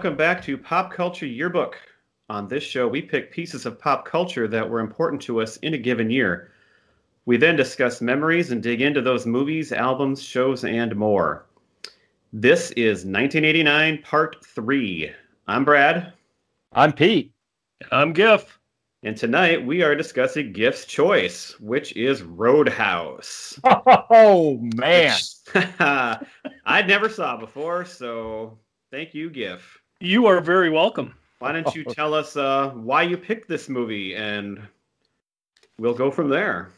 welcome back to Pop Culture Yearbook. On this show, we pick pieces of pop culture that were important to us in a given year. We then discuss memories and dig into those movies, albums, shows, and more. This is 1989, Part 3. I'm Brad. I'm Pete. I'm Giff. And tonight we are discussing Giff's choice, which is Roadhouse. Oh, man. I'd never saw before, so thank you, Giff. You are very welcome. Why don't you tell us uh, why you picked this movie, and we'll go from there.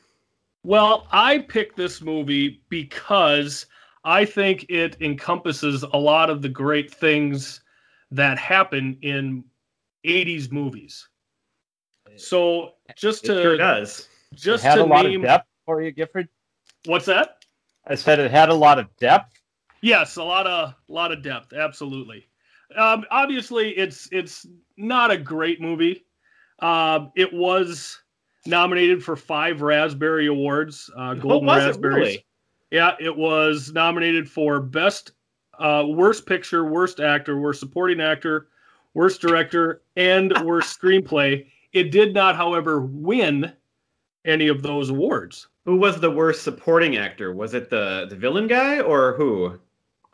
Well, I picked this movie because I think it encompasses a lot of the great things that happen in 80s movies. So just It to sure does. just it had to a lot name of depth for you, Gifford. what's that? I said it had a lot of depth. Yes, a lot of a lot of depth, absolutely. Um, obviously, it's it's not a great movie. Um, it was nominated for five Raspberry Awards, uh, Golden Raspberries. really? Yeah, it was nominated for Best uh, Worst Picture, Worst Actor, Worst Supporting Actor, Worst Director, and Worst Screenplay. It did not, however, win any of those awards. Who was the worst supporting actor? Was it the the villain guy or who?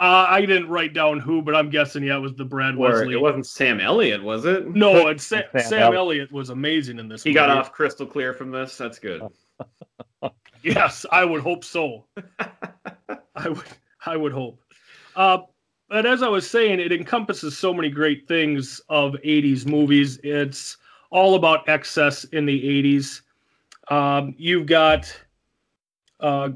Uh, I didn't write down who, but I'm guessing yeah, it was the Brad Or Wesley. it wasn't Sam Elliott, was it? No, and Sam, Sam Sam Elliott. Elliott was amazing in this. He got off crystal clear from this. That's good. Yes, I would hope so. I would. I would hope. Uh, but as I was saying, it encompasses so many great things of '80s movies. It's all about excess in the '80s. Um, you've got uh,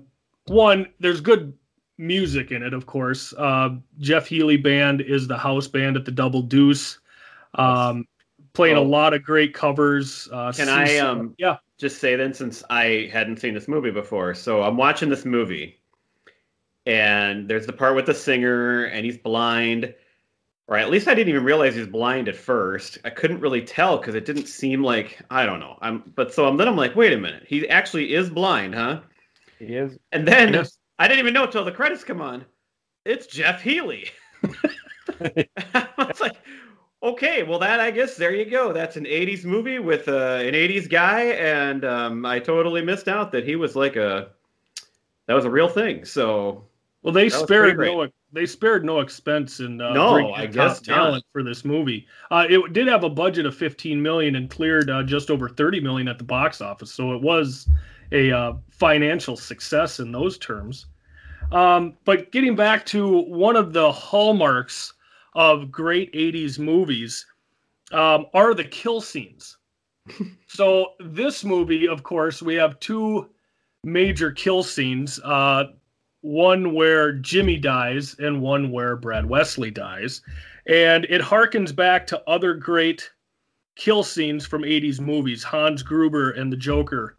one. There's good music in it, of course. Uh, Jeff Healey Band is the house band at the Double Deuce, um, playing Oh. a lot of great covers. Uh, Can I, um, Yeah. Just say then, since I hadn't seen this movie before, so I'm watching this movie, and there's the part with the singer, and he's blind, or at least I didn't even realize he's blind at first. I couldn't really tell because it didn't seem like I don't know. I'm, but so I'm, then I'm like, wait a minute, he actually is blind, huh? He is. And then Yes. I didn't even know until the credits come on. It's Jeff Healey. I was like, okay, well, that I guess there you go. That's an '80s movie with uh, an '80s guy, and um, I totally missed out that he was like a that was a real thing. So Well, they spared no they spared no expense in uh, No, bringing I guess top talent for this movie. Uh, it did have a budget of 15 million and cleared uh, just over 30 million at the box office, so it was a uh, financial success in those terms. Um, but getting back to one of the hallmarks of great 80s movies um, are the kill scenes. so this movie, of course, we have two major kill scenes. Uh, one where Jimmy dies and one where Brad Wesley dies. And it harkens back to other great kill scenes from 80s movies Hans Gruber and the Joker.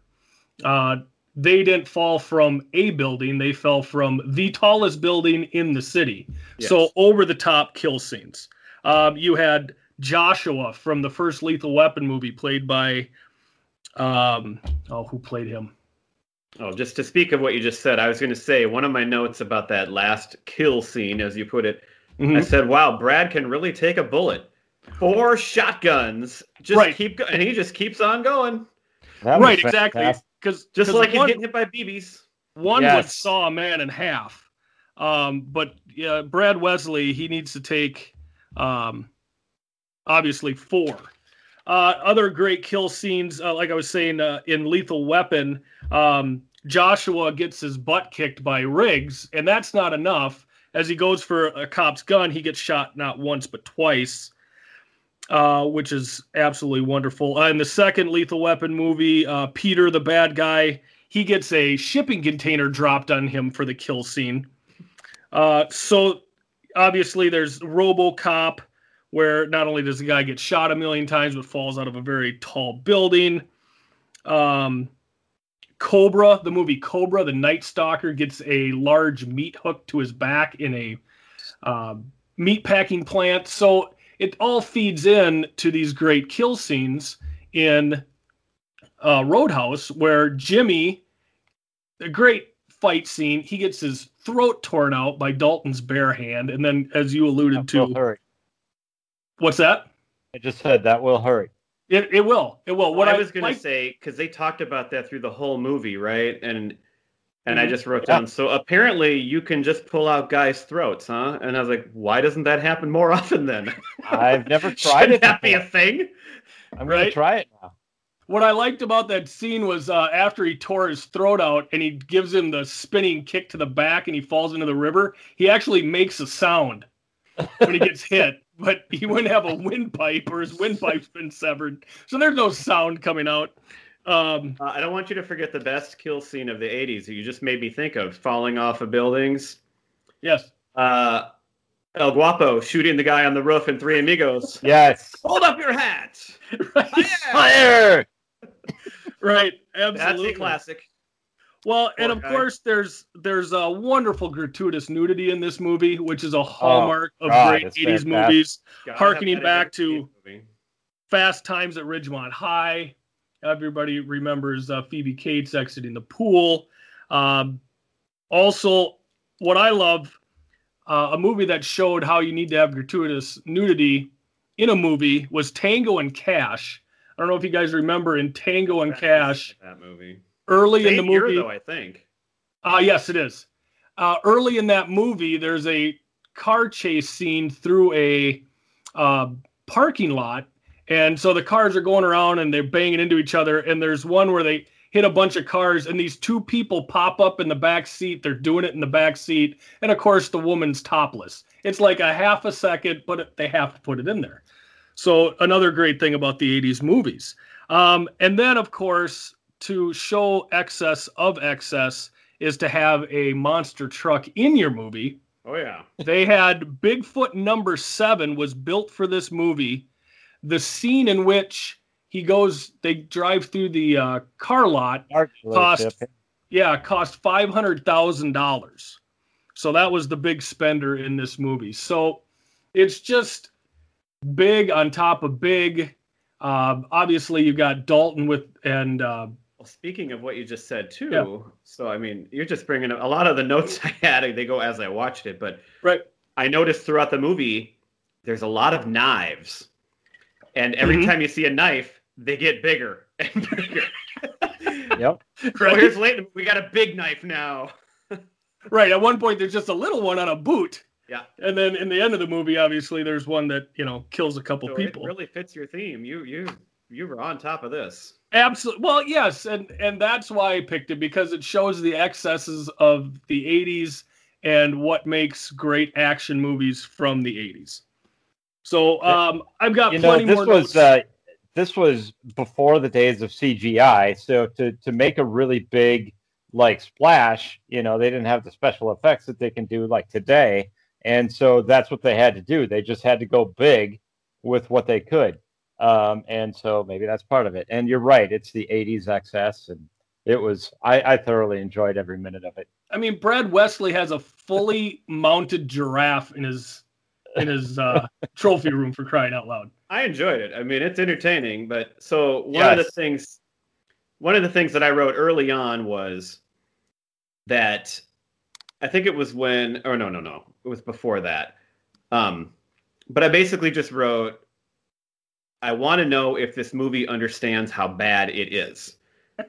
Uh, they didn't fall from a building, they fell from the tallest building in the city. Yes. So over the top kill scenes. Um, you had Joshua from the first Lethal Weapon movie, played by, um, oh, who played him? Oh, just to speak of what you just said, I was going to say one of my notes about that last kill scene, as you put it. Mhm. I said, "Wow, Brad can really take a bullet. Four shotguns, just Right. keep, go- and he just keeps on going, That right, exactly. fantastic. Because just like he's one, getting hit by BBs." one would saw a man in half. Um, but yeah, Brad Wesley, he needs to take um, obviously four. Uh, other great kill scenes, uh, like I was saying uh, in Lethal Weapon, um, Joshua gets his butt kicked by Riggs, and that's not enough. As he goes for a cop's gun, he gets shot not once but twice, uh, which is absolutely wonderful. Uh, in the second Lethal Weapon movie, uh, Peter, the bad guy, he gets a shipping container dropped on him for the kill scene. Uh, so obviously, there's RoboCop, where not only does the guy get shot a million times, but falls out of a very tall building. Um, Cobra, the movie Cobra, the Night Stalker gets a large meat hook to his back in a uh, meat packing plant. So it all feeds in to these great kill scenes in uh, Roadhouse, where Jimmy, a great fight scene, he gets his throat torn out by Dalton's bare hand, and then, as you alluded Bill to, Hurry. What's that? I just said that will hurt. It, it will. It will. What I was going like- to say because they talked about that through the whole movie, right? And and I Mhm. just wrote Yeah. down. So apparently you can just pull out guys' throats, huh? And I was like, why doesn't that happen more often then? I've never tried Shouldn't it. that be a thing? I'm gonna try it now. What I liked about that scene was uh, after he tore his throat out and he gives him the spinning kick to the back and he falls into the river, he actually makes a sound when he gets hit. But he wouldn't have a windpipe or his windpipe's been severed. So there's no sound coming out. Um, Uh, I don't want you to forget the best kill scene of the '80s. that You just made me think of falling off of buildings. yes. Uh, El Guapo shooting the guy on the roof in Three Amigos. Yes. Hold up your hat! Right. Fire! right. That's Absolutely. a classic. Well, and of guy. course, there's there's a wonderful gratuitous nudity in this movie, which is a hallmark of God, great 80s fantastic. movies. Gotta Harkening have that in back to- movie. Fast Times at Ridgemont High. Everybody remembers uh, Phoebe Cates exiting the pool. Um, also, what I love, uh, a movie that showed how you need to have gratuitous nudity in a movie was Tango and Cash. I don't know if you guys remember in Tango and Cash, That movie. early in Same the year, movie. though, I think. Uh, yes, it is. Uh, early in that movie, there's a car chase scene through a uh, parking lot. And so the cars are going around and they're banging into each other. And there's one where they hit a bunch of cars, and these two people pop up in the back seat. They're doing it in the back seat. And of course, the woman's topless. It's like a half a second, but they have to put it in there. So, another great thing about the 80s movies. Um, and then, of course, to show excess of excess, is to have a monster truck in your movie. Oh yeah. They had Bigfoot number seven was built for this movie. The scene in which he goes, they drive through the uh, car lot. Cost- Yeah, cost five hundred thousand dollars. So that was the big spender in this movie. So it's just big on top of big. Uh, obviously, you got Dalton with and uh, Well, speaking of what you just said too, Yeah. so I mean, you're just bringing up a lot of the notes I had. They go as I watched it, but right. I noticed throughout the movie, there's a lot of knives, and every Mhm. time you see a knife, they get bigger and bigger. Yep. Right. here's Leighton. We got a big knife now. Right. At one point, there's just a little one on a boot. Yeah. And then in the end of the movie, obviously, there's one that you know kills a couple So people. it really fits your theme. You you you were on top of this. Absolutely. Well, yes, and and that's why I picked it because it shows the excesses of the '80s and what makes great action movies from the '80s. So um, I've got You know, this more was uh, this was before the days of CGI. So to to make a really big like splash, you know, they didn't have the special effects that they can do like today, and so that's what they had to do. They just had to go big with what they could, um, and so maybe that's part of it. And you're right, it's the '80s excess, and it was. I, I thoroughly enjoyed every minute of it. I mean, Brad Wesley has a fully mounted giraffe in his in his uh, trophy room for crying out loud. I enjoyed it. I mean, it's entertaining, but so one of the things one of the things that I wrote early on was that I think it was when or no, no, no. It was before that. Um but I basically just wrote I want to know if this movie understands how bad it is.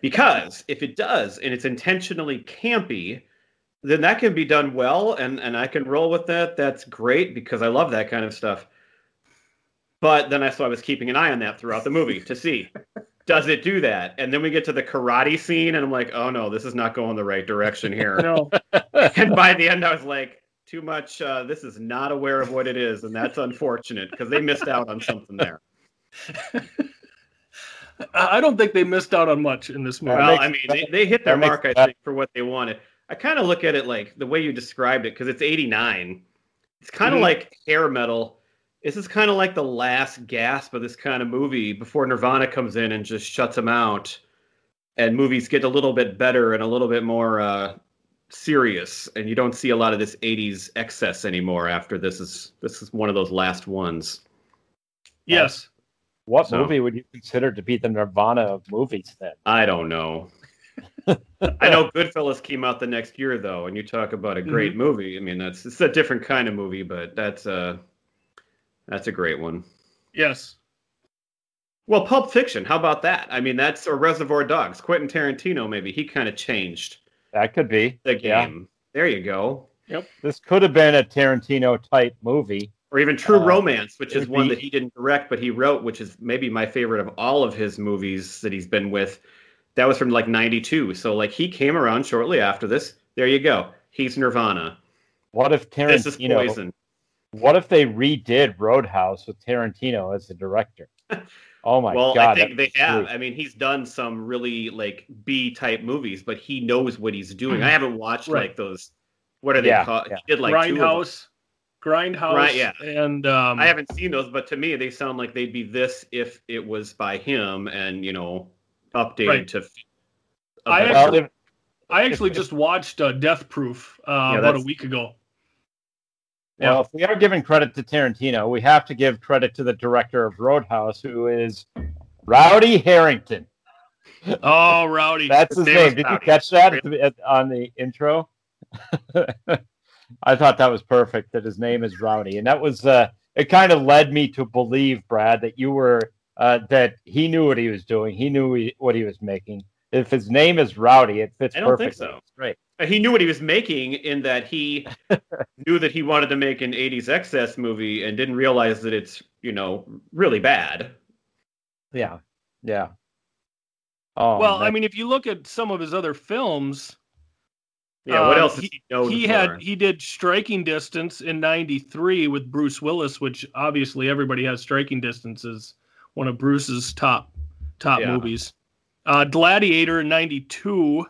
Because if it does and it's intentionally campy, then that can be done well and and I can roll with that. That's great because I love that kind of stuff. But then I saw I was keeping an eye on that throughout the movie to see does it do that? And then we get to the karate scene and I'm like, "Oh no, this is not going the right direction here." No, and by the end I was like, too much uh, this is not aware of what it is and that's unfortunate because they missed out on something there. I I don't think they missed out on much in this movie. Well, makes- I mean, they, they hit their that makes mark, I think, for what they wanted. I kind of look at it like the way you described it, because it's 89. It's kind of Mhm. like hair metal. This is kind of like the last gasp of this kind of movie before Nirvana comes in and just shuts them out. And movies get a little bit better and a little bit more uh, serious, and you don't see a lot of this 80s excess anymore. After this is this is one of those last ones. yes. What So- movie would you consider to be the Nirvana of movies then? I don't know. I know Goodfellas came out the next year though, and you talk about a great movie. I mean, that's it's a different kind of movie, but that's a that's a great one. Yes. Well, Pulp Fiction. How about that? I mean, that's or Reservoir Dogs. Quentin Tarantino, maybe he kind of changed That could be. the Yeah. game. There you go. Yep. This could have been a Tarantino type movie. Or even True Uh, Romance, which is one be- that he didn't direct, but he wrote, which is maybe my favorite of all of his movies that he's been with. That was from like '92. So like he came around shortly after this. There you go. He's Nirvana. What if Tarantino? This is poison. What if they redid Roadhouse with Tarantino as the director? Oh my well, god! Well, I think they have. sweet. I mean, he's done some really like B type movies, but he knows what he's doing. I haven't watched Right. like those. What are they Yeah, called? yeah. He did like two of them. Grindhouse. Grindhouse. Right, yeah. And um, I haven't seen those, but to me, they sound like they'd be this if it was by him and you know updated Right. to. fit a I Well, actually- I actually just watched uh, Death Proof uh, Yeah, about a week ago. Well, if we are giving credit to Tarantino, we have to give credit to the director of Roadhouse, who is Rowdy Herrington. Oh, Rowdy. That's His his name name. is Did you catch that at the, at, on the intro? I thought that was perfect. That his name is Rowdy, and that was uh, it. Kind of led me to believe, Brad, that you were uh, that he knew what he was doing. He knew he, what he was making. If his name is Rowdy, it fits I don't think so. It's great. he knew what he was making in that he knew that he wanted to make an 80s excess movie and didn't realize that it's you know really bad. Yeah, yeah. Oh, well, I mean, if you look at some of his other films, Yeah. what Um, else is he- he known he for? had he did Striking Distance in '93 with Bruce Willis, which obviously everybody has Striking Distance as one of Bruce's top top Yeah. movies. Uh, Gladiator in '92.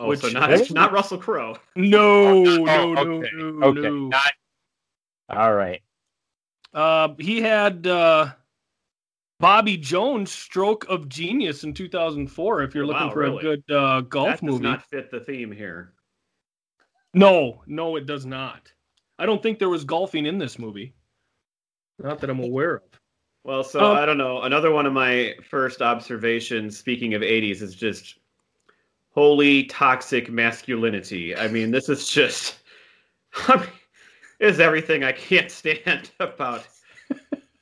oh, which- so not Really? not Russell Crowe. No, Oh, no, no, okay, no, okay. no. Not- all right. Uh, he had uh, Bobby Jones' Stroke of Genius in 2004. If you're looking Wow, for really? a good uh, golf that does movie, not fit the theme here. no, no, it does not. I don't think there was golfing in this movie. Not that I'm aware of. Well, so Um, I don't know. Another one of my first observations, speaking of 80s, is just holy toxic masculinity. I mean, this is just, I mean, is everything I can't stand about.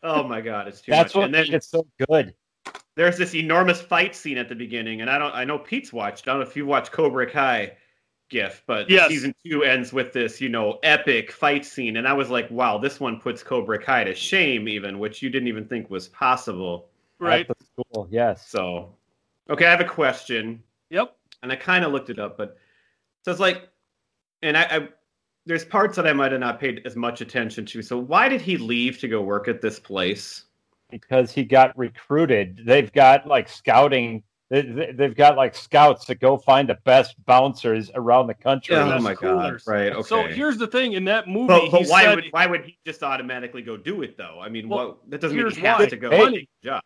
Oh my God, it's too That's much. what and then made it so good. there's this enormous fight scene at the beginning, and I don't, I know Pete's watched. I don't know if you've watched Cobra Kai. Giff, but Yes. season two ends with this, you know, epic fight scene, and I was like, wow, this one puts Cobra Kai to shame, even, which you didn't even think was possible. Right? At the school, yes. So, okay, I have a question, Yep. and I kind of looked it up, but so it's like, and I, I there's parts that I might have not paid as much attention to. So, why did he leave to go work at this place? because he got recruited. They've got like scouting. They- they- They've got like scouts that go find the best bouncers around the country. Yeah. oh my coolers. god! Right? Okay. So here's the thing: in that movie, but, but he why said, would why would he just automatically go do it though? I mean, Well, what that doesn't mean here's he has why. to go. Hey. and take the job.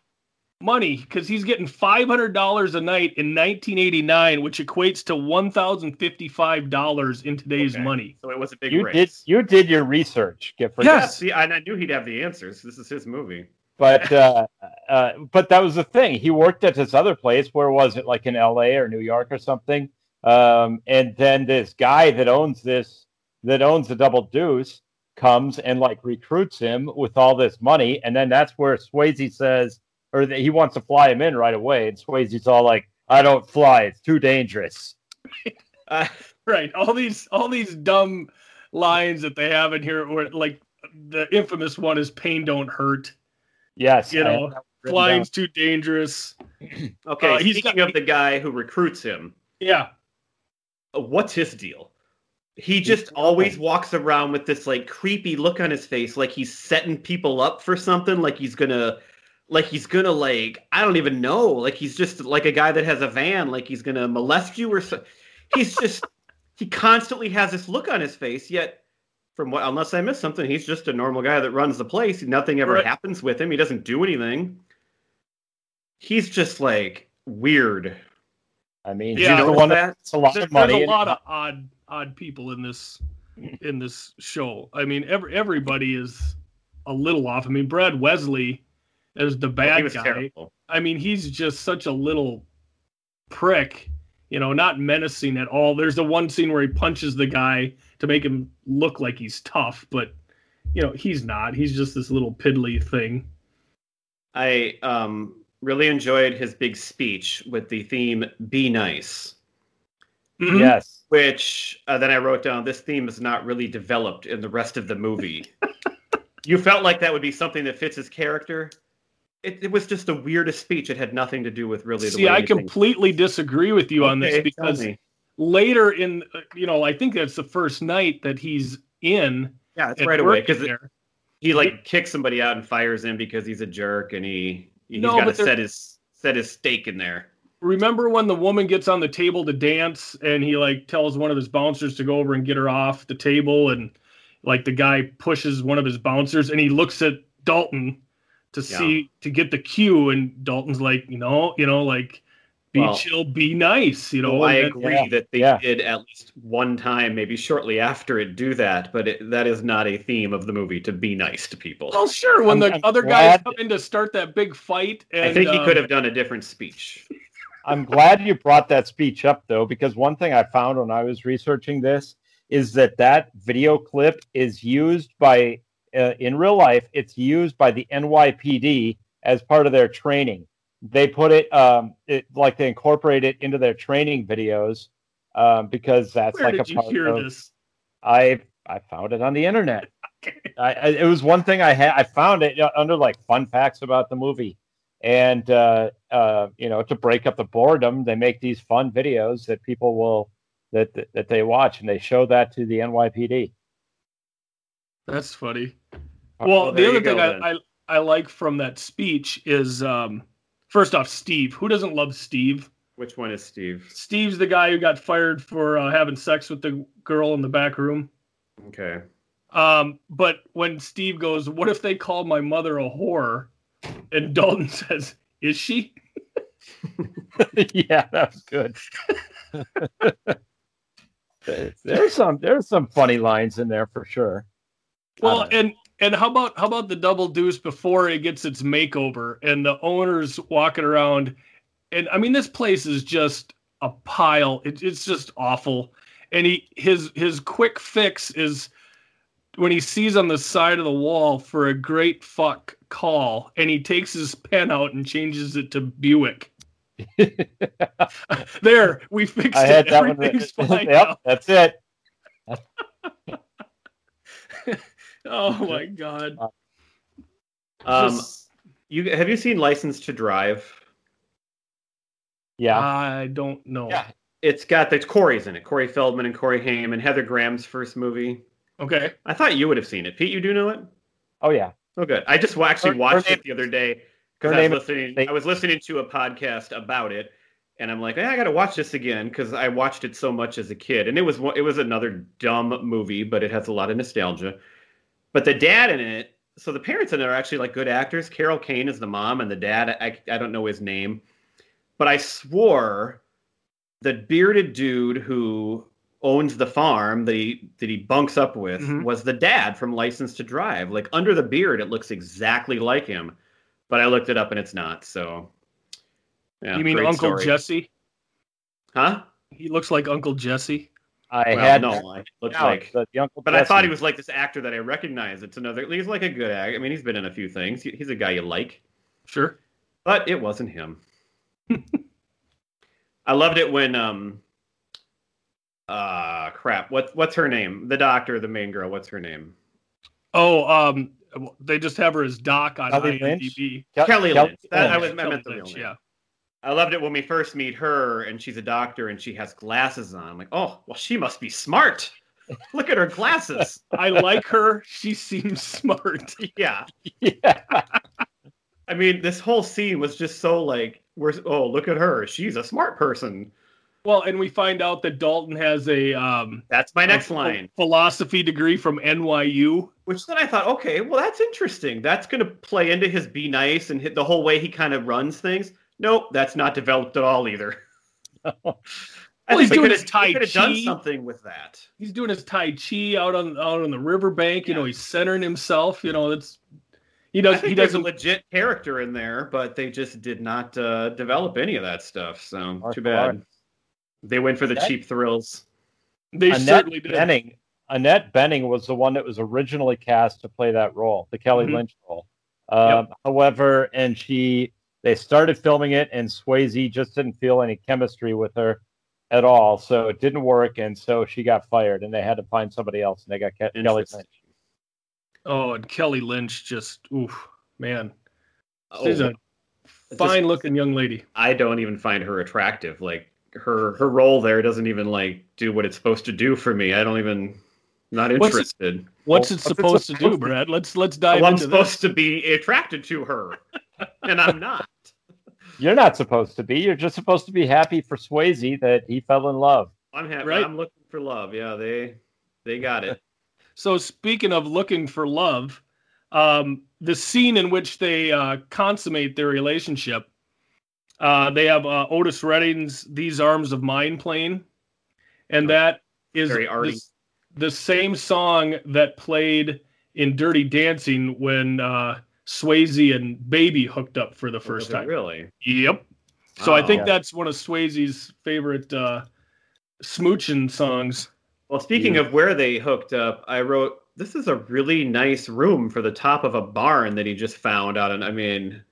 money because he's getting five hundred dollars a night in 1989, which equates to one thousand fifty-five dollars in today's Okay. money. So it was a big You race. did you did your research, Gifford. Yeah. Yeah, see, and I knew he'd have the answers. This is his movie. But uh, uh, but that was the thing. He worked at this other place. Where was it? Like in L.A. or New York or something. Um, and then this guy that owns this that owns the Double Deuce comes and like recruits him with all this money, and then that's where Swayze says, or that he wants to fly him in right away, and Swayze's all like, "I don't fly. It's too dangerous." Uh, Right. All these all these dumb lines that they have in here, where like the infamous one is "pain don't hurt." Yes, You I know, have that written Flying's too dangerous. okay, Uh, he's speaking got- of the guy who recruits him, Yeah. uh, what's his deal? He just always walks around with this like creepy look on his face, like he's setting people up for something, like he's gonna, like he's gonna like I don't even know, like he's just like a guy that has a van, like he's gonna molest you or so. He's just he constantly has this look on his face, yet. From what, unless I missed something, he's just a normal guy that runs the place. Nothing ever Right. happens with him. He doesn't do anything. He's just like weird. I mean, Yeah. he's the Notice one that? that gets a lot There- of money. there's a and- lot of odd odd people in this in this show. I mean, every everybody is a little off. I mean, Brad Wesley as the oh, he bad was guy. terrible. I mean, he's just such a little prick, you know, not menacing at all. There's the one scene where he punches the guy to make him look like he's tough, but you know, he's not. He's just this little piddly thing. I um, really enjoyed his big speech with the theme "Be Nice," Mhm. Yes. which uh, then I wrote down. This theme is not really developed in the rest of the movie. you felt like that would be something that fits his character. It, it was just the weirdest speech. It had nothing to do with really the See, I completely disagree with you on this because later in, uh, you know, I think that's the first night that he's in. yeah, it's right away because he like kicks somebody out and fires him because he's a jerk and he he's No, got to set his set his stake in there. Remember when the woman gets on the table to dance and he like tells one of his bouncers to go over and get her off the table and like the guy pushes one of his bouncers and he looks at Dalton to Yeah. see to get the cue and Dalton's like, you know, you know, like be Well- chill, be nice, you know. Well, I agree Yeah, that they yeah. did at least one time, maybe shortly after it, do that, but it, that is not a theme of the movie to be nice to people. Well, sure. When I'm- the I'm other guys come in to start that big fight, and I think he um, could have done a different speech. I'm glad you brought that speech up though, because one thing I found when I was researching this is that that video clip is used by uh, in real life. It's used by the NYPD as part of their training. They put it, um, it like they incorporate it into their training videos um, because that's Where like did a you part hear of. this? I I found it on the internet. I, I, it was one thing I had. I found it uh, under like fun facts about the movie, and uh, uh, you know, to break up the boredom, they make these fun videos that people will that that, that they watch, and they show that to the NYPD. That's funny. Uh, Well, well, the other you go, thing I. I I like from that speech is um, first off, Steve. Who doesn't love Steve? Which one is Steve? Steve's the guy who got fired for uh, having sex with the girl in the back room. Okay. Um, but when Steve goes, "What if they called my mother a whore?" and Dalton says, "Is she?" yeah, that was good. there's some there's some funny lines in there for sure. Well, and and how about how about the double deuce before it gets its makeover and the owners walking around, and I mean this place is just a pile. It, it's just awful. And he his his quick fix is when he sees on the side of the wall for a great fuck call, and he takes his pen out and changes it to Buick. there, we fixed I it. that one. Everything's fine yep, now. that's it. Oh my god. Um, Just- you have you seen License to Drive? Yeah, I don't know. Yeah. It's got the Corey's in it. Corey Feldman and Corey Haim and Heather Graham's first movie. Okay. I thought you would have seen it. Pete, you do know it? oh yeah. Oh, good. I just actually Her- watched her it the other day because I was listening. they- I was listening to a podcast about it, and I'm like, "Eh, I got to watch this again because I watched it so much as a kid, and it was it was another dumb movie, but it has a lot of nostalgia. But the dad in it, so the parents in it are actually like good actors. Carol Kane is the mom, and the dad, I I don't know his name, but I swore the bearded dude who owns the farm that he that he bunks up with Mhm. was the dad from License to Drive. Like under the beard, it looks exactly like him, but I looked it up and it's not. So, yeah, you mean Uncle story. Jesse? Huh? He looks like Uncle Jesse. I well, had no, it looks Yeah, like. the, the Uncle But I thought he was like this actor that I recognize. It's another. He's like a good actor. I mean, he's been in a few things. He- He's a guy you like. Sure. but it wasn't him. I loved it when um uh crap, what what's her name? The doctor, the main girl, what's her name? Oh, um, they just have her as Doc on Kelly Lynch? IMDb. Kel- Kelly Kel- Lynch. That, I was I Kelly meant the real Lynch, name. Yeah. I loved it when we first meet her and she's a doctor and she has glasses on. I'm like, oh, well, she must be smart. Look at her glasses. I like her. She seems smart. yeah. yeah. I mean, this whole scene was just so like, we're oh, look at her. She's a smart person. Well, and we find out that Dalton has a um That's my next line. philosophy degree from NYU. Which then I thought, okay, well, that's interesting. That's going to play into his be nice and hit the whole way he kind of runs things. Nope, that's not developed at all either. I Well, think he's doing could've- his Tai they could have done something with that. He's doing his Tai Chi out on out on the riverbank. You know, he's centering himself. You know, that's he does. He there's a legit character in there, but they just did not uh, develop any of that stuff. So Martial too bad. arts. They went for the That- cheap thrills. They Annette certainly did. Bening. Annette Bening was the one that was originally cast to play that role, the Kelly Mhm. Lynch role. Um, However, and she they started filming it, and Swayze just didn't feel any chemistry with her at all, so it didn't work, and so she got fired, and they had to find somebody else, and they got Ke- Kelly Lynch. Oh, and Kelly Lynch just oof, man. Oh, She's a fine looking young lady. I don't even find her attractive. Like her her role there doesn't even like do what it's supposed to do for me. I don't even not What's it- interested. What's Well, it what's it supposed to do, to- Brad? Let's let's dive Well, I'm supposed this. to be attracted to her, and I'm not. You're not supposed to be. You're just supposed to be happy for Swayze that he fell in love. I'm happy. Right. I'm looking for love. Yeah, they they got it. So speaking of looking for love, um, the scene in which they uh, consummate their relationship, uh, they have uh, Otis Redding's "These Arms of Mine" playing, and that is Very the, the same song that played in Dirty Dancing when uh, Swayze and Baby hooked up for the first time. Really? Yep. So I think Wow. that's one of Swayze's favorite uh, smooching songs. Well, speaking of where they hooked up, I wrote this is a really nice room for the top of a barn that he just found out. And I mean,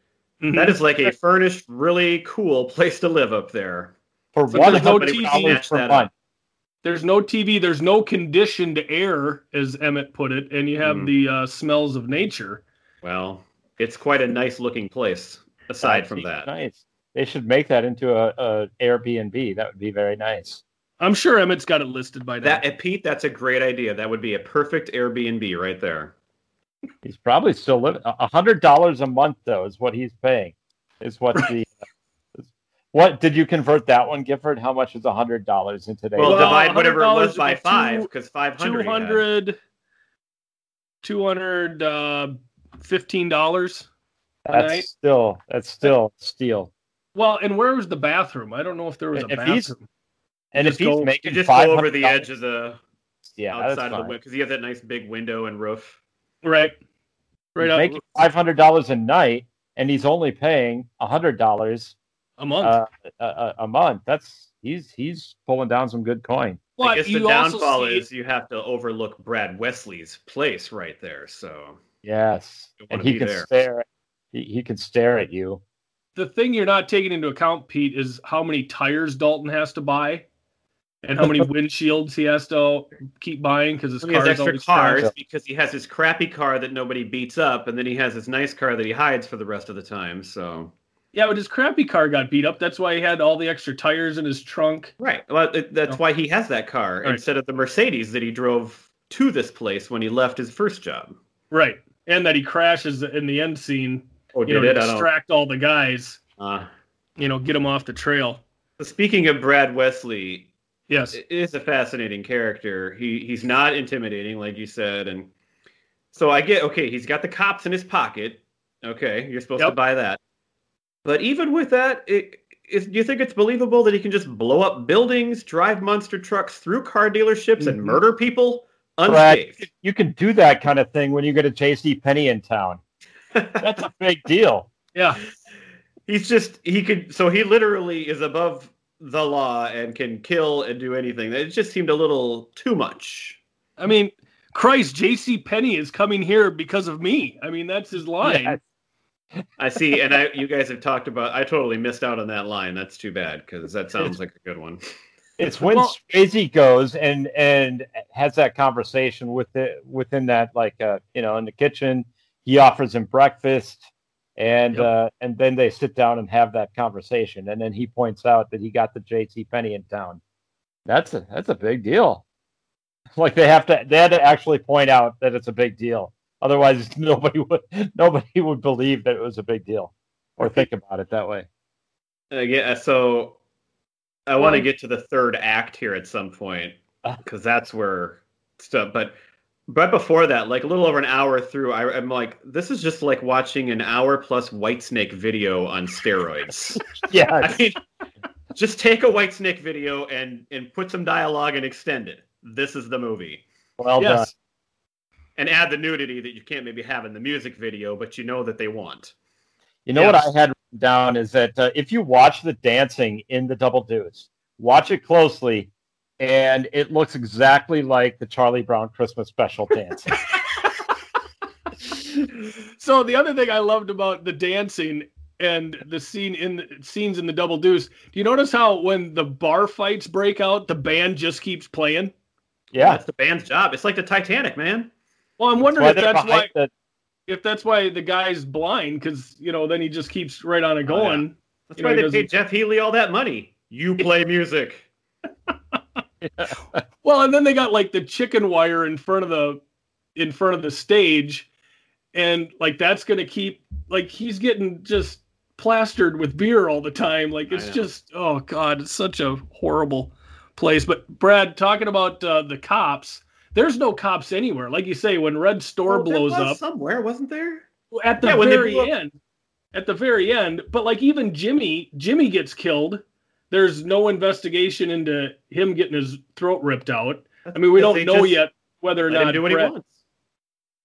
Mhm. that is like a furnished, really cool place to live up there. For So one there's no TV. dollars per There's no TV. There's no conditioned air, as Emmett put it, and you have Mhm. the uh, smells of nature. Well, it's quite a nice looking place. Aside from That'd that, be nice. They should make that into a, a Airbnb. That would be very nice. I'm sure Emmett's got it listed by now. that uh, Pete, that's a great idea. That would be a perfect Airbnb right there. He's probably still living. A hundred dollars a month, though, is what he's paying. Is what the. What did you convert that one, Gifford? How much is a hundred dollars in today's? Well, Well, divide whatever it was by five because five hundred. 200 200 uh, $15 that's night. still that's still steal. Well, and where was the bathroom? I don't know if there was a If he's- bathroom. And Just if he's go- You making just go over the edge of the yeah, that's outside of the window because he has that nice big window and roof. Right. Right He's up making five hundred dollars a night, and he's only paying a hundred dollars a month. uh, a, a, a month. That's he's he's pulling down some good coin. I guess the downfall see- is you have to overlook Brad Wesley's place right there. So Yes, and he can there. stare. He, he can stare at you. the thing you're not taking into account, Pete, is how many tires Dalton has to buy, and how many windshields he has to keep buying because his he has car's extra always cars crashed. because he has his crappy car that nobody beats up, and then he has his nice car that he hides for the rest of the time. So Yeah, but his crappy car got beat up. That's why he had all the extra tires in his trunk. right, well, it, that's No. why he has that car Right. instead of the Mercedes that he drove to this place when he left his first job. Right, and that he crashes in the end scene. Oh, You know, did to it? I don't. distract all the guys. Uh, You know, get them off the trail. speaking of Brad Wesley, Yes. it is a fascinating character. He he's not intimidating, like you said, and so I get okay. He's got the cops in his pocket. Okay, you're supposed to buy that. But even with that, it, is, do you think it's believable that he can just blow up buildings, drive monster trucks through car dealerships, and Mhm. murder people Brad, unscathed? you can do that kind of thing when you get a J.C. Penney in town. That's a big deal. Yeah. He's just he could so he literally is above the law and can kill and do anything. It just seemed a little too much. I mean, Christ, J.C. Penney is coming here because of me. I mean, that's his line. Yeah. I see, and I you guys have talked about. I totally missed out on that line. That's too bad because that sounds like a good one. It's when Well- Swayze goes and and has that conversation with it within that like uh you know in the kitchen. He offers him breakfast, and Yep. uh, and then they sit down and have that conversation. And then he points out that he got the J.C. Penney in town. That's a that's a big deal. Like they have to they had to actually point out that it's a big deal. Otherwise, nobody would nobody would believe that it was a big deal or think about it that way. Uh, yeah, so I want to get to the third act here at some point uh. because that's where stuff. But but before that, like a little over an hour through, I, I'm like, this is just like watching an hour plus Whitesnake video on steroids. Yeah, I mean, just take a Whitesnake video and and put some dialogue and extend it. This is the movie. well done. yes. And add the nudity that you can't maybe have in the music video, but you know that they want. You know what I had written down is that uh, if you watch the dancing in the Double Deuce, watch it closely, and it looks exactly like the Charlie Brown Christmas special dancing. so the other thing I loved about the dancing and the scene in the scenes in the double deuce, do you notice how when the bar fights break out, the band just keeps playing? Yeah. it's the band's job. It's like the Titanic, man. Well, I'm wondering if they're that's why the- if that's why the guy's blind because you know then he just keeps right on it Oh, yeah. going. That's You why he they paid Jeff Healey all that money. You play music. Well, and then they got like the chicken wire in front of the in front of the stage, and like that's gonna keep like he's getting just plastered with beer all the time. Like it's just oh god, it's such a horrible place. But Brad, talking about uh, the cops, there's no cops anywhere. Like you say, when Red Store there blows up somewhere, wasn't there? at the Yeah, very end, at the very end. But like even Jimmy, Jimmy gets killed. There's no investigation into him getting his throat ripped out. I mean, we don't know yet whether or not do what Brett- he wants.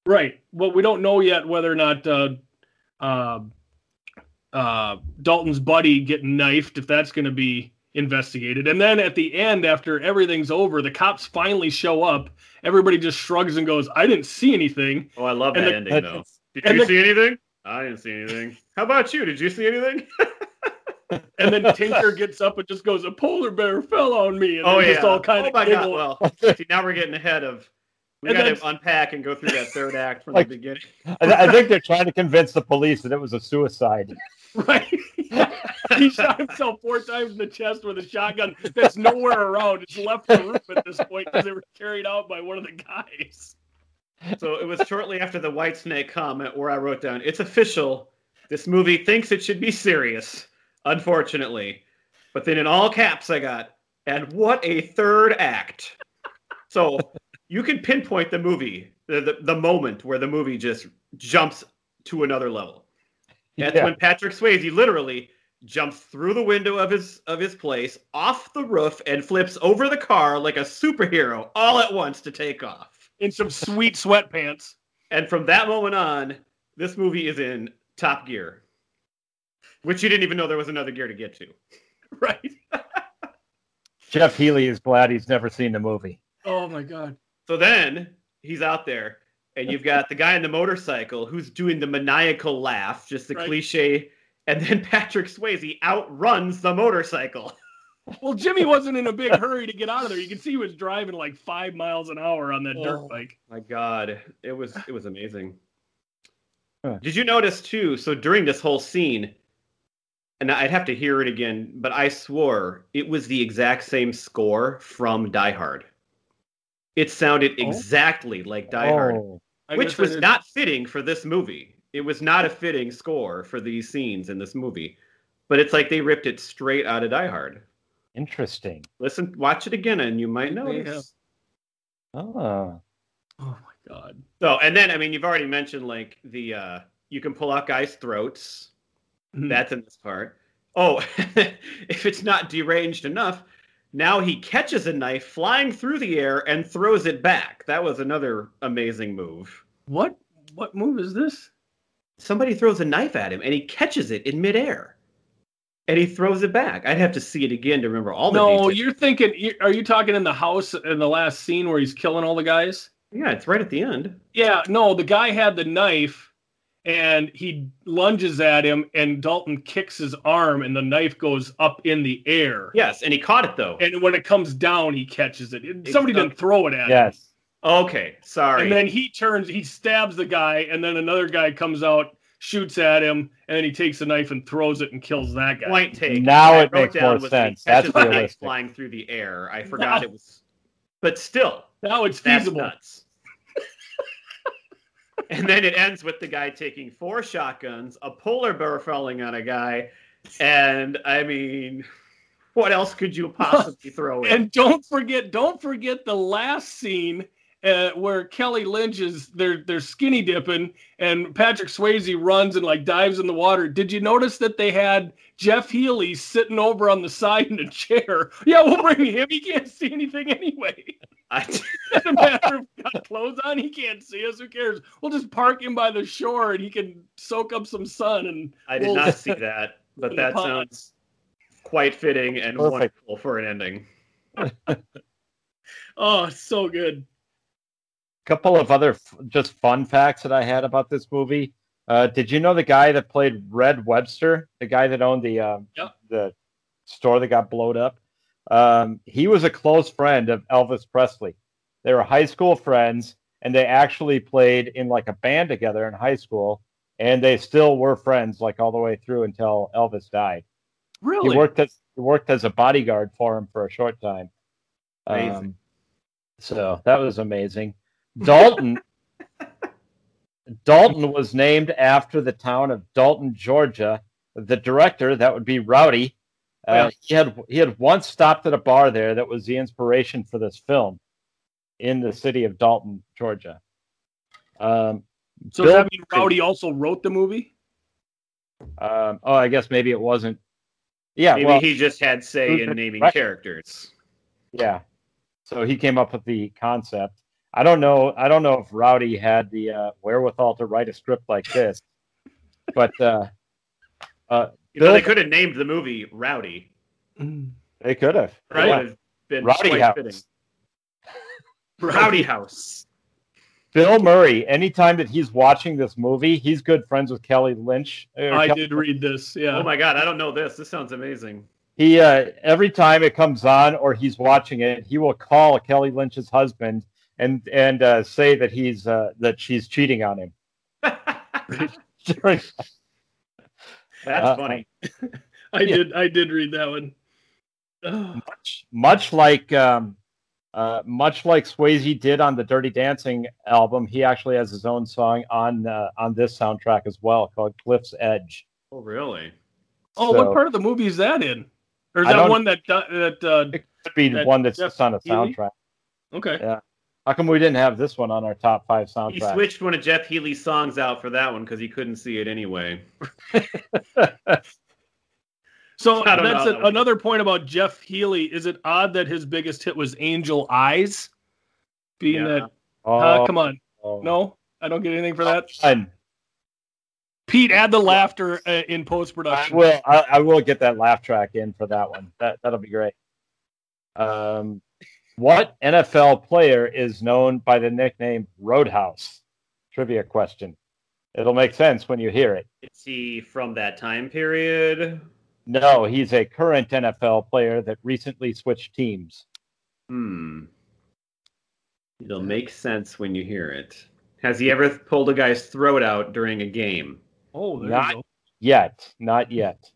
right. Well, we don't know yet whether or not uh, uh, uh, Dalton's buddy getting knifed, if that's going to be investigated. And then at the end, after everything's over, the cops finally show up. Everybody just shrugs and goes, "I didn't see anything." Oh, I love And that the- ending though. Did and you the- see anything? I didn't see anything. How about you? Did you see anything? And then Tinker gets up and just goes, "A polar bear fell on me," and oh they yeah. just all kind oh of my giggle. god. Well, see, now we're getting ahead of. We got to unpack and go through that third act from Like- the beginning. I, I think they're trying to convince the police that it was a suicide. Right. he shot himself four times in the chest with a shotgun that's nowhere around. It's left the roof at this point because they were carried out by one of the guys. So it was shortly after the White Snake comment where I wrote down, "It's official. This movie thinks it should be serious. Unfortunately, but then in all caps I got, and what a third act." So you can pinpoint the movie, the, the the moment where the movie just jumps to another level. That's Yeah. when Patrick Swayze literally jumps through the window of his of his place, off the roof, and flips over the car like a superhero all at once to take off. In some sweet sweatpants. And from that moment on, this movie is in top gear, which you didn't even know there was another gear to get to. Right. Jeff Healey is glad he's never seen the movie. Oh my god. So then he's out there, and you've got the guy on the motorcycle who's doing the maniacal laugh, just the Right. cliche. And then Patrick Swayze outruns the motorcycle. Well, Jimmy wasn't in a big hurry to get out of there. You can see he was driving like five miles an hour on that Oh. dirt bike. My God, it was it was amazing. Huh. Did you notice too? So during this whole scene, and I'd have to hear it again, but I swore it was the exact same score from Die Hard. It sounded Oh. exactly like Die Hard, Oh, I which was didn't- fitting for this movie. It was not a fitting score for these scenes in this movie. But it's like they ripped it straight out of Die Hard. interesting. Listen, watch it again, and you might notice. have- Oh, Oh my god. So, and then I mean, you've already mentioned like the uh you can pull out guys' throats. Mhm. That's in this part. Oh, if it's not deranged enough, now he catches a knife flying through the air and throws it back. That was another amazing move. What what move is this? Somebody throws a knife at him and he catches it in midair. And he throws it back. I'd have to see it again to remember all the No, details. you're thinking. Are you talking in the house in the last scene where he's killing all the guys? Yeah, it's right at the end. Yeah, no, the guy had the knife and he lunges at him and Dalton kicks his arm and the knife goes up in the air. Yes, and he caught it though. And when it comes down, he catches it. It- Somebody didn't throw it at him. yes. Okay, sorry. And then he turns, he stabs the guy, and then another guy comes out, shoots at him, and then he takes the knife and throws it and kills that guy. point take. Now What I it makes down more sense. That's the knife realistic. flying through the air. I forgot Now- it was, but still, Now it's that's feasible. nuts. And then it ends with the guy taking four shotguns, a polar bear falling on a guy, and I mean, what else could you possibly throw in? And don't forget, don't forget the last scene uh, where Kelly Lynch is they're they're skinny dipping and Patrick Swayze runs and like dives in the water. Did you notice that they had Jeff Healey sitting over on the side in a chair? Yeah, we'll bring him. He can't see anything anyway. I, Doesn't matter if he's got clothes on. He can't see us. Who cares? We'll just park him by the shore and he can soak up some sun. And I did Well- not see that, but that sounds quite fitting and Perfect. wonderful for an ending. oh, so good. Couple of other f- just fun facts that I had about this movie. Uh, did you know the guy that played Red Webster, the guy that owned the um, Yep. the store that got blowed up? Um, he was a close friend of Elvis Presley. They were high school friends, and they actually played in like a band together in high school, and they still were friends like all the way through until Elvis died. Really? He worked as he worked as a bodyguard for him for a short time. Amazing. Um, so that was amazing. Dalton Dalton was named after the town of Dalton, Georgia. The director, that would be Rowdy, uh, he had he had once stopped at a bar there that was the inspiration for this film in the city of Dalton, Georgia. Um, so Bill- that mean Rowdy also wrote the movie? um, oh, I guess maybe it wasn't. Yeah, Maybe well, he just had say in naming characters. Yeah. So he came up with the concept. I don't know. I don't know if Rowdy had the uh, wherewithal to write a script like this, but uh, uh, You know, they could have named the movie Rowdy. they could have. Right. would have been Rowdy House. fitting. Rowdy House. Bill Murray. Anytime that he's watching this movie, he's good friends with Kelly Lynch. uh, I Kelly- did read this. Yeah. Oh my god, I don't know this. This sounds amazing. He uh, every time it comes on or he's watching it, he will call Kelly Lynch's husband and and uh, say that he's uh, that she's cheating on him. That's Uh, funny. I Yeah. did. I did read that one. Much, much like um, uh, much like Swayze did on the Dirty Dancing album, he actually has his own song on uh, on this soundtrack as well called Cliff's Edge. Oh, really? oh, So- what part of the movie is that in? Or is I that one that that? Uh, It could be That one that's Jeff just on a Healey? soundtrack. okay. Yeah. How come we didn't have this one on our top five He switched one of Jeff Healey's songs out for that one because he couldn't see it anyway. So that's a, another point about Jeff Healey. Is it odd that his biggest hit was Angel Eyes? Being Yeah. that, Oh, uh, come on, oh. no, I don't get anything for that. Fun. Pete, add the laughter uh, in post I production. will. I, I will get that laugh track in for that one. That that'll be great. Um, what NFL player is known by the nickname Roadhouse? Trivia question. It'll make sense when you hear it. Is he from that time period? No, he's a current NFL player that recently switched teams. Hmm. It'll make sense when you hear it. Has he ever pulled a guy's throat out during a game? oh, there not- you go. Yet, not yet.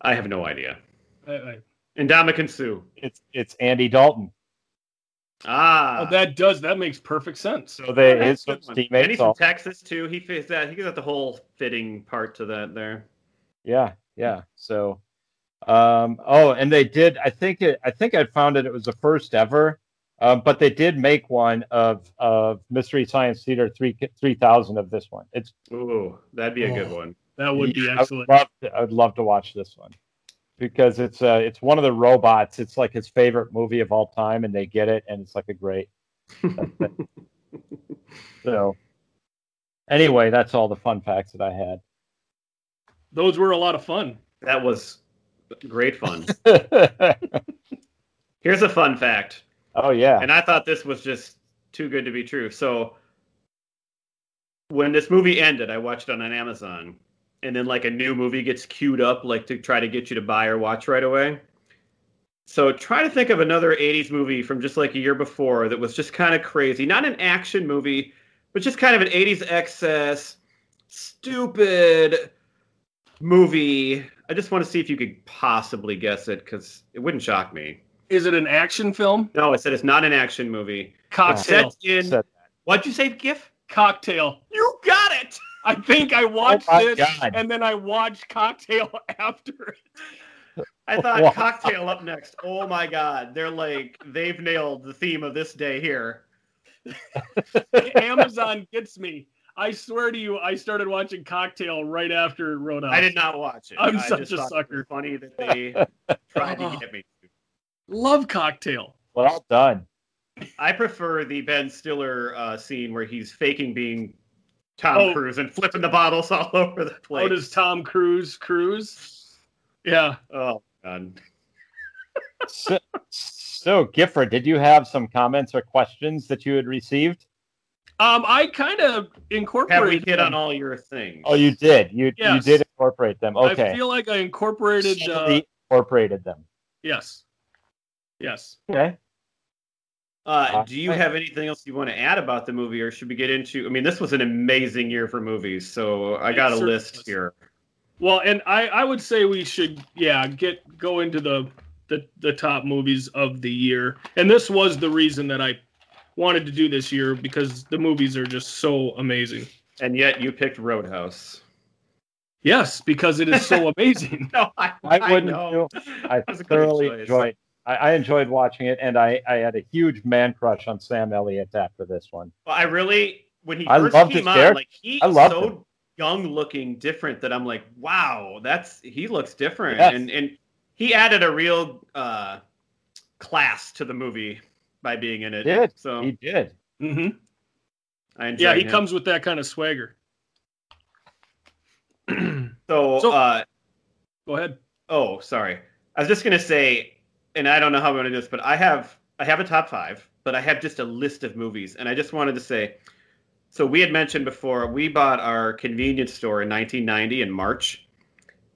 I have no idea. I- I- Indomitian Sue. It's it's Andy Dalton. Ah. oh, that does that makes perfect sense. So they That's his a good. And he's from Texas too. He fits that. He got the whole fitting part to that there. yeah, yeah. So, um, oh, and they did. I think it. I think I found it. It was the first ever. Um, but they did make one of of Mystery Science Theater three three thousand of this one. It's Ooh, that'd be a good Oh. one. That would be I excellent. love to, I'd love to watch this one because it's uh it's one of the robots. It's like his favorite movie of all time, and they get it, and it's like a great. So, anyway, that's all the fun facts that I had. Those were a lot of fun. That was great fun. Here's a fun fact. oh yeah. And I thought this was just too good to be true. So when this movie ended, I watched it on Amazon, and then like a new movie gets queued up, like to try to get you to buy or watch right away. So try to think of another '80s movie from just like a year before that was just kind of crazy, not an action movie, but just kind of an '80s excess, stupid movie. I just want to see if you could possibly guess it because it wouldn't shock me. Is it an action film? No, I said it's not an action movie. It's Cocktail. set in. Said- What'd you say, Giff? Cocktail. You got it. I think I watched Oh my it God. and then I watched Cocktail after. I thought Wow. cocktail up next. Oh my god, they're like they've nailed the theme of this day here. Amazon gets me. I swear to you, I started watching Cocktail right after Roadhouse. I did not watch it. I'm I such just a thought it sucker. Funny that they tried to get me. Love Cocktail. Well done. I prefer the Ben Stiller uh, scene where he's faking being Tom Oh. Cruise and flipping the bottles all over the How place. does Tom Cruise cruise? Yeah. Oh god. so, so, Gifford, did you have some comments or questions that you had received? Um, I kind of incorporated. Have we hit them. on all your things? Oh, you did. You you did incorporate them. Okay. I feel like I incorporated. Uh, incorporated them. yes. Yes. Okay. Uh, do you have anything else you want to add about the movie, or should we get into? I mean, this was an amazing year for movies, so I got a list here. Well, and I, I would say we should, yeah, get go into the, the the top movies of the year, and this was the reason that I wanted to do this year because the movies are just so amazing. And yet, you picked Roadhouse. Yes, because it is so amazing. No, I, I wouldn't. know. do- I That's a thoroughly enjoyed. I, I enjoyed watching it, and I, I had a huge man crush on Sam Elliott after this one. Well, I really when he I first loved came his on, character. like he's I loved so him. young looking, different that I'm like, wow, that's he looks different, Yes. and and he added a real uh, class to the movie by being in it. He did. So He did. hmm I enjoyed Yeah, he him. comes with that kind of swagger. So, So- uh, Go ahead. oh, sorry. I was just gonna say, and I don't know how I'm gonna do this, but I have I have a top five, but I have just a list of movies, and I just wanted to say. So we had mentioned before we bought our convenience store in 1990 in March,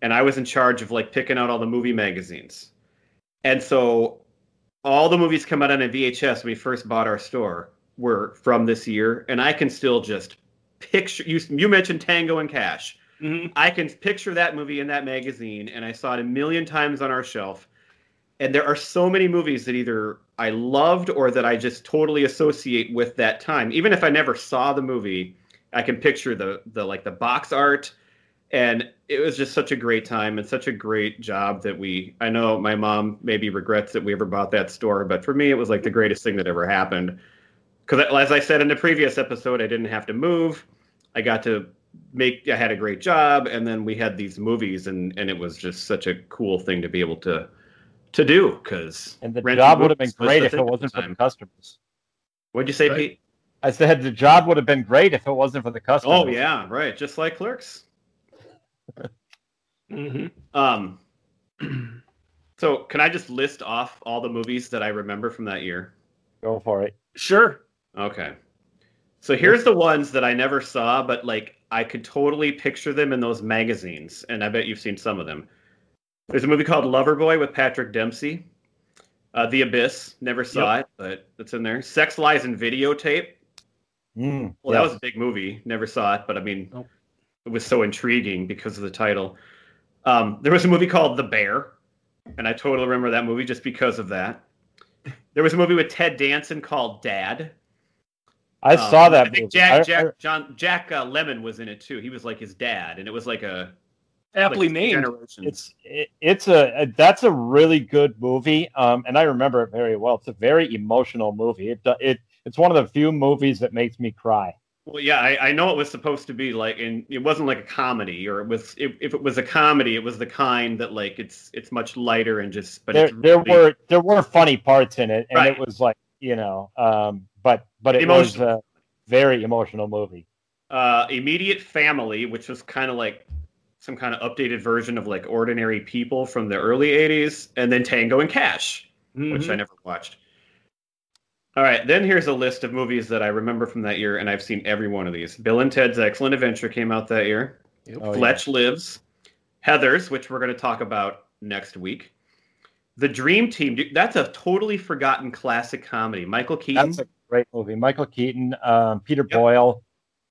and I was in charge of like picking out all the movie magazines, and so all the movies come out on a VHS when we first bought our store were from this year, and I can still just picture you. You mentioned Tango and Cash. hmm I can picture that movie in that magazine, and I saw it a million times on our shelf. And there are so many movies that either I loved or that I just totally associate with that time. Even if I never saw the movie, I can picture the the like the box art, and it was just such a great time and such a great job that we. I know my mom maybe regrets that we ever bought that store, but for me, it was like the greatest thing that ever happened. Because as I said in the previous episode, I didn't have to move. I got to make I had a great job and then we had these movies and and it was just such a cool thing to be able to to do because And the job would have been great if it wasn't for the customers. What'd you say, Right. Pete? I said the job would have been great if it wasn't for the customers. Oh yeah, right. Just like Clerks. hmm Um so can I just list off all the movies that I remember from that year? Go for it. Sure. Okay. So here's the ones that I never saw, but like I could totally picture them in those magazines, and I bet you've seen some of them. There's a movie called Loverboy with Patrick Dempsey. Uh, the Abyss, never saw it, but it's in there. Sex, Lies, and Videotape. Mm, Well, that was a big movie. Never saw it, but I mean, it was so intriguing because of the title. Um, there was a movie called The Bear, and I totally remember that movie just because of that. There was a movie with Ted Danson called Dad. I Um, saw that I think movie. Jack Jack John Jack uh, Lemmon was in it too. He was like his dad, and it was like a Aptly like named. Generations. it's it, it's a, a that's a really good movie um and i remember it very well it's a very emotional movie it do- it it's one of the few movies that makes me cry well, yeah, I, I know it was supposed to be like, and it wasn't like a comedy, or it was. If, if it was a comedy, it was the kind that like it's it's much lighter and just. But there it's there were there were funny parts in it and Right. it was like you know um but but it Emotional. was a very emotional movie uh, immediate family, which was kind of like some kind of updated version of like ordinary people from the early 80s, and then Tango and Cash, which Mhm. I never watched. All right, then here's a list of movies that I remember from that year, and I've seen every one of these. Bill and Ted's Excellent Adventure came out that year. Oh, yeah. Fletch Lives, Heather's, which we're going to talk about next week. The Dream Team, dude, that's a totally forgotten classic comedy. Michael Keaton. that's a great movie michael keaton um peter Yep. boyle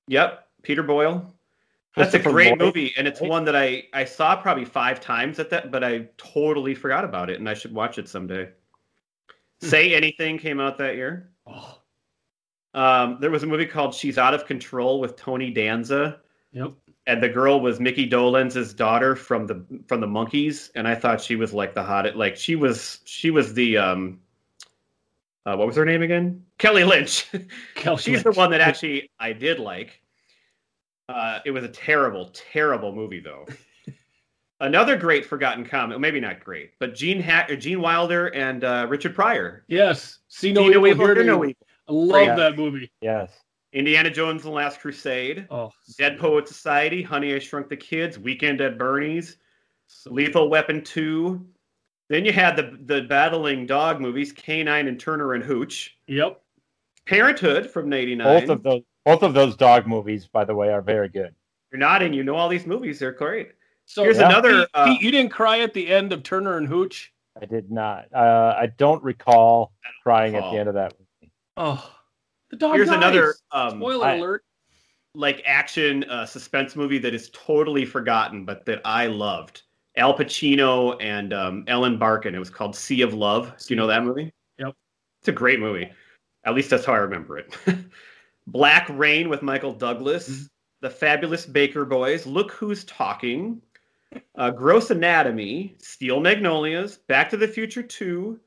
Yep, Peter Boyle. That's a great Lloyd, movie, and it's one that I I saw probably five times at that, but I totally forgot about it, and I should watch it someday. Hmm. Say Anything came out that year. Oh, Um, there was a movie called She's Out of Control with Tony Danza, yep. and the girl was Mickey Dolenz's daughter from the from the Monkees, and I thought she was like the hottest. Like she was she was the um, uh, what was her name again? Kelly Lynch. She's the one that actually I did like. Uh, it was a terrible, terrible movie, though. Another great forgotten comedy, maybe not great, but Gene ha- or Gene Wilder and uh, Richard Pryor. Yes. See no See no evil, evil, hear hear no no evil. evil. I love Great. that movie. yes Indiana Jones and the Last Crusade. Oh, Dead Poet Society. Honey, I Shrunk the Kids. Weekend at Bernie's. so- Lethal Weapon 2. Then you had the the battling dog movies, K-9 and Turner and Hooch. Yep. Parenthood from '89. Both of those, both of those dog movies, by the way, are very good. You're nodding. You know all these movies. They're great. So Here's Yeah. another. Pete, Uh, Pete, you didn't cry at the end of Turner and Hooch. I did not. Uh, I don't recall crying at the end of that movie. Oh, the dog. here's dies. another um, Spoiler I- alert. like action uh, suspense movie that is totally forgotten, but that I loved. Al Pacino and um, Ellen Barkin. It was called Sea of Love. Do you know that movie? Yep. It's a great movie. At least that's how I remember it. Black Rain with Michael Douglas. Mhm. The Fabulous Baker Boys. Look Who's Talking. Uh, Gross Anatomy. Steel Magnolias. Back to the Future 2.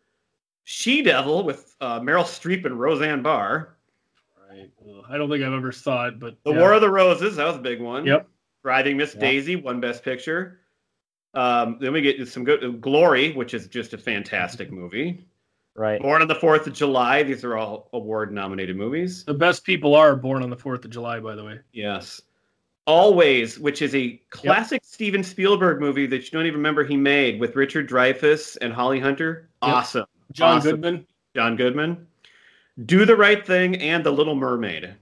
She Devil with uh, Meryl Streep and Roseanne Barr. Right. Ugh, I don't think I've ever saw it, but The yeah. War of the Roses, that was a big won. Yep. Driving Miss Yeah. Daisy, one best picture. Um, then we get some good Glory, which is just a fantastic movie. Right. Born on the Fourth of July. These are all award-nominated movies. the best people are born on the Fourth of July. By the way. Yes. Always, which is a classic Steven Spielberg movie that you don't even remember he made with Richard Dreyfuss and Holly Hunter. Yep. Awesome. John Awesome. Goodman. John Goodman. Do the Right Thing and The Little Mermaid.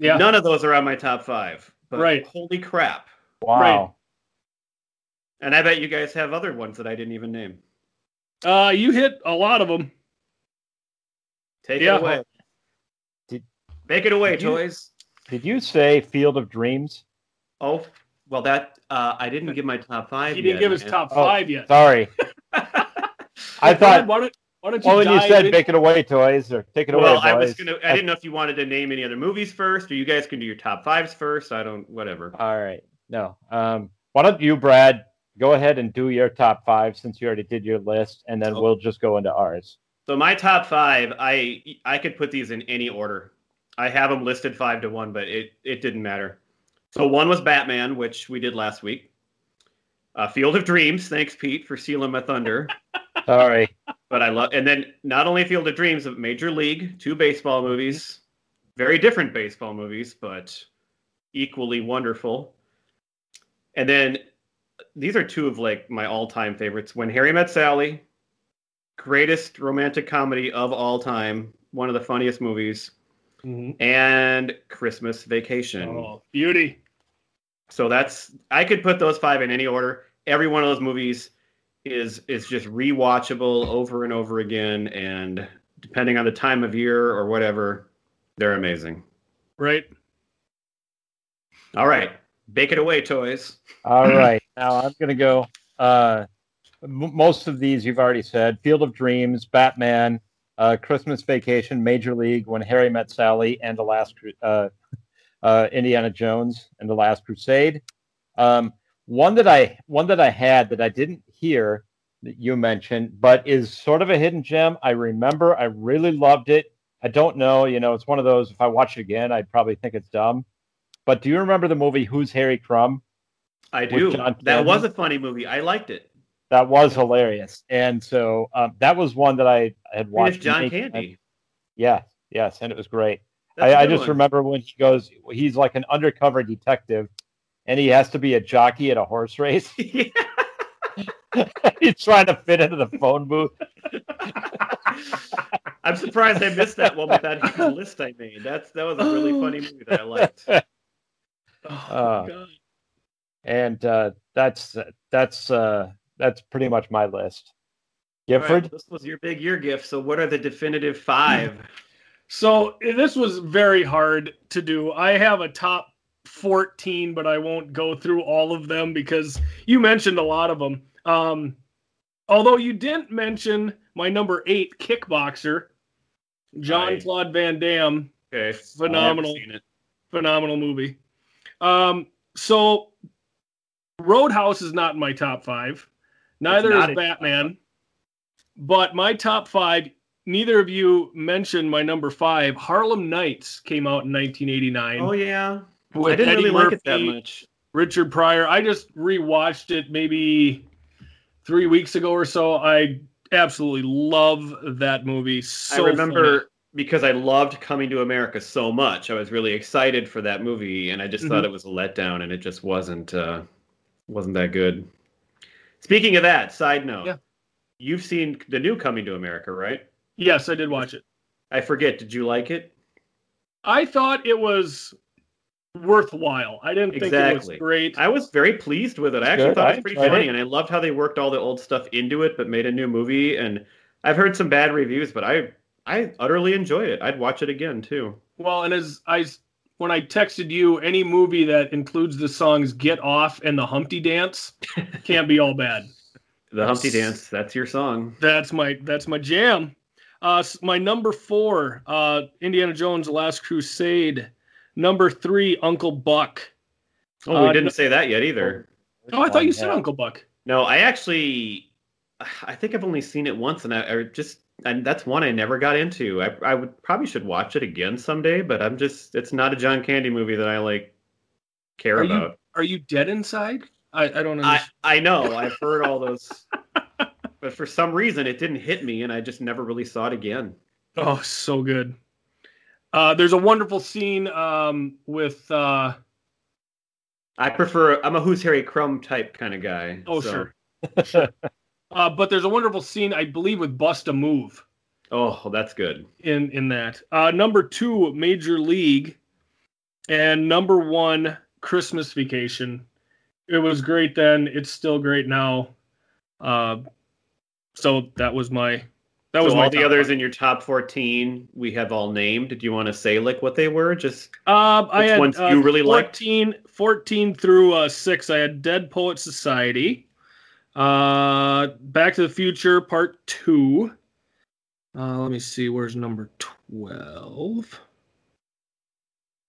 Yeah. None of those are on my top five. But Right. holy crap. Wow. And I bet you guys have other ones that I didn't even name. Uh, you hit a lot of them. Take Yeah. it away. Did- Make it away, did you- toys. Did you say Field of Dreams? Oh, well, that uh, I didn't give my top five. He didn't yet, give his man. top Oh, five yet. Sorry. I thought. Why don't, why don't you Well, when you said in- "Make it away, toys" or "Take it away, Well, I was gonna. I didn't know if you wanted to name any other movies first, or you guys can do your top fives first. I don't. Whatever. All right. No. Um, why don't you, Brad, go ahead and do your top five since you already did your list, and then Oh. we'll just go into ours. So my top five, I I could put these in any order. I have them listed five to one, but it it didn't matter. So one was Batman, which we did last week. Uh, Field of Dreams. Thanks, Pete, for stealing my thunder. Sorry. but I love, and then not only Field of Dreams, but Major League, two baseball movies, very different baseball movies, but equally wonderful. And then these are two of like my all-time favorites. When Harry Met Sally, greatest romantic comedy of all time, one of the funniest movies, Mhm. and Christmas Vacation. Oh, beauty. So that's I could put those five in any order. Every one of those movies is is just rewatchable over and over again, and depending on the time of year or whatever, they're amazing. Right. All right, bake it away, toys. All right. Now I'm going to go. Uh, m- most of these you've already said Field of Dreams, Batman, uh, Christmas Vacation, Major League, When Harry Met Sally, and The Last uh, uh, Indiana Jones and The Last Crusade. Um, one that I one that I had that I didn't hear that you mentioned, but is sort of a hidden gem. I remember I really loved it. I don't know, you know, it's one of those. If I watch it again, I'd probably think it's dumb. But do you remember the movie Who's Harry Crumb? I do. That was a funny movie. I liked it. That was hilarious, and so um, that was one that I had watched. John Candy. Yes, yes, and it was great. I, I, just one. remember when he goes, he's like an undercover detective, and he has to be a jockey at a horse race. Yeah. he's trying to fit into the phone booth. I'm surprised I missed that one with that list I made. That's that was a really funny movie that I liked. Oh, Uh, God. And uh, that's that's uh, that's pretty much my list. All right, Gifford, this was your big year gift. So, what are the definitive five? So this was very hard to do. I have a top 14, but I won't go through all of them because you mentioned a lot of them. Um, although you didn't mention my number eight kickboxer, John Claude Van Damme. Okay, Phenomenal. Seen it. phenomenal movie. Um, so Roadhouse is not in my top five. Neither is in your top Batman. But my top five, neither of you mentioned my number five. Harlem Nights came out in 1989. Oh yeah, with I didn't Eddie really like it that much. Richard Pryor. I just rewatched it maybe three weeks ago or so. I absolutely love that movie. So I remember funny. because I loved Coming to America so much. I was really excited for that movie, and I just thought Mhm. it was a letdown, and it just wasn't uh, wasn't that good. Speaking of that, side note. Yeah. You've seen the new Coming to America, right? Yes, I did watch it. I forget. Did you like it? I thought it was worthwhile. I didn't think it was great. I was very pleased with it. I actually Good. thought it was pretty funny, it. and I loved how they worked all the old stuff into it, but made a new movie. And I've heard some bad reviews, but I I utterly enjoyed it. I'd watch it again too. Well, and as I when I texted you, any movie that includes the songs "Get Off" and the Humpty Dance can't be all bad. The Humpty Dance. That's your song. That's my that's my jam. Uh, my number four, uh, Indiana Jones: The Last Crusade. Number three, Uncle Buck. Oh, we Uh, didn't no- say that yet either. Oh, I thought you said Yeah. Uncle Buck. No, I actually, I think I've only seen it once, and I, I just, and that's one I never got into. I, I would probably should watch it again someday, but I'm just, it's not a John Candy movie that I like care Are you- about. Are you dead inside? I, I don't I. I know, I've heard all those, but for some reason it didn't hit me, and I just never really saw it again. Oh, so good. Uh, there's a wonderful scene um, with. Uh, I prefer, I'm a Who's Harry Crumb type kind of guy. oh, so- sure. Uh, but there's a wonderful scene, I believe, with Bust a Move. Oh, that's good. in in that. Uh, number two, Major League, and number one, Christmas Vacation. It was great then. It's still great now. Uh, so that was my that was so my all the others in your top 14 we have all named. Did you want to say like what they were? Just Um, I had ones uh, you really liked? 14, 14 through uh, six. I had Dead Poet Society, uh, Back to the Future Part Two. Uh, let me see. Where's number twelve?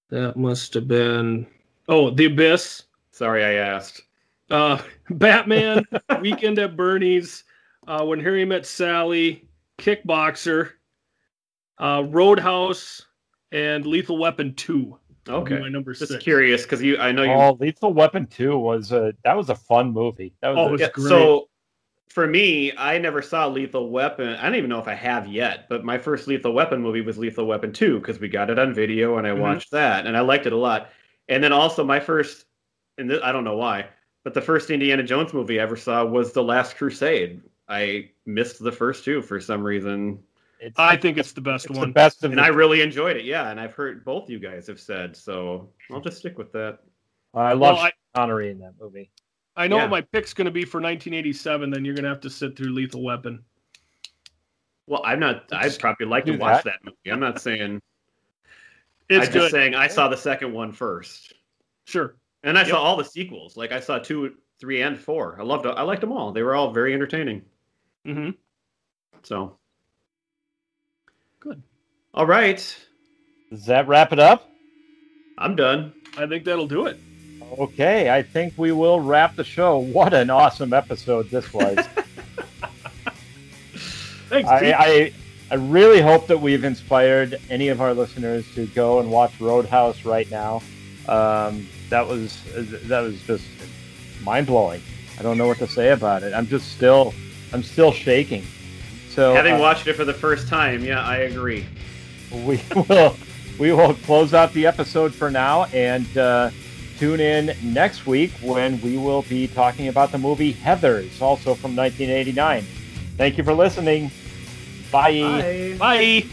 That must have been. Oh, The Abyss. sorry I asked. Uh, Batman, Weekend at Bernie's, uh, When Harry Met Sally, Kickboxer, uh, Roadhouse, and Lethal Weapon Two. Would be Okay. my number Just six. curious because you, I know you. Oh, Lethal Weapon Two was a that was a fun movie. That was Oh, a- it was Yeah, great. so for me, I never saw Lethal Weapon. I don't even know if I have yet, but my first Lethal Weapon movie was Lethal Weapon 2 because we got it on video and I Mhm. watched that and I liked it a lot. And then also my first, and th- I don't know why, but the first Indiana Jones movie I ever saw was The Last Crusade. I missed the first two for some reason, it's, I think it's the best it's the one. best of and the, I really enjoyed it. Yeah, and I've heard both you guys have said, so I'll just stick with that. I love Well, I- Connery in that movie. I know Yeah. what my pick's going to be for 1987. Then you're going to have to sit through Lethal Weapon. Well, I'm not. I'd probably like to do watch that. that movie. I'm not saying. It's I'm good. just saying I saw the second one first. Sure. And I Yep. saw all the sequels. Like I saw two, three, and four. I loved. I liked them all. They were all very entertaining. hmm So. Good. All right, Does that wrap it up? I'm done. I think that'll do it. Okay, I think we will wrap the show. What an awesome episode this was. Thanks. I, I I really hope that we've inspired any of our listeners to go and watch Roadhouse right now. Um, that was that was just mind blowing. I don't know what to say about it. I'm just still I'm still shaking. So Having uh, watched it for the first time, yeah, I agree. we will we will close out the episode for now and uh, tune in next week when we will be talking about the movie Heather's, also from 1989. Thank you for listening. Bye. Bye. Bye.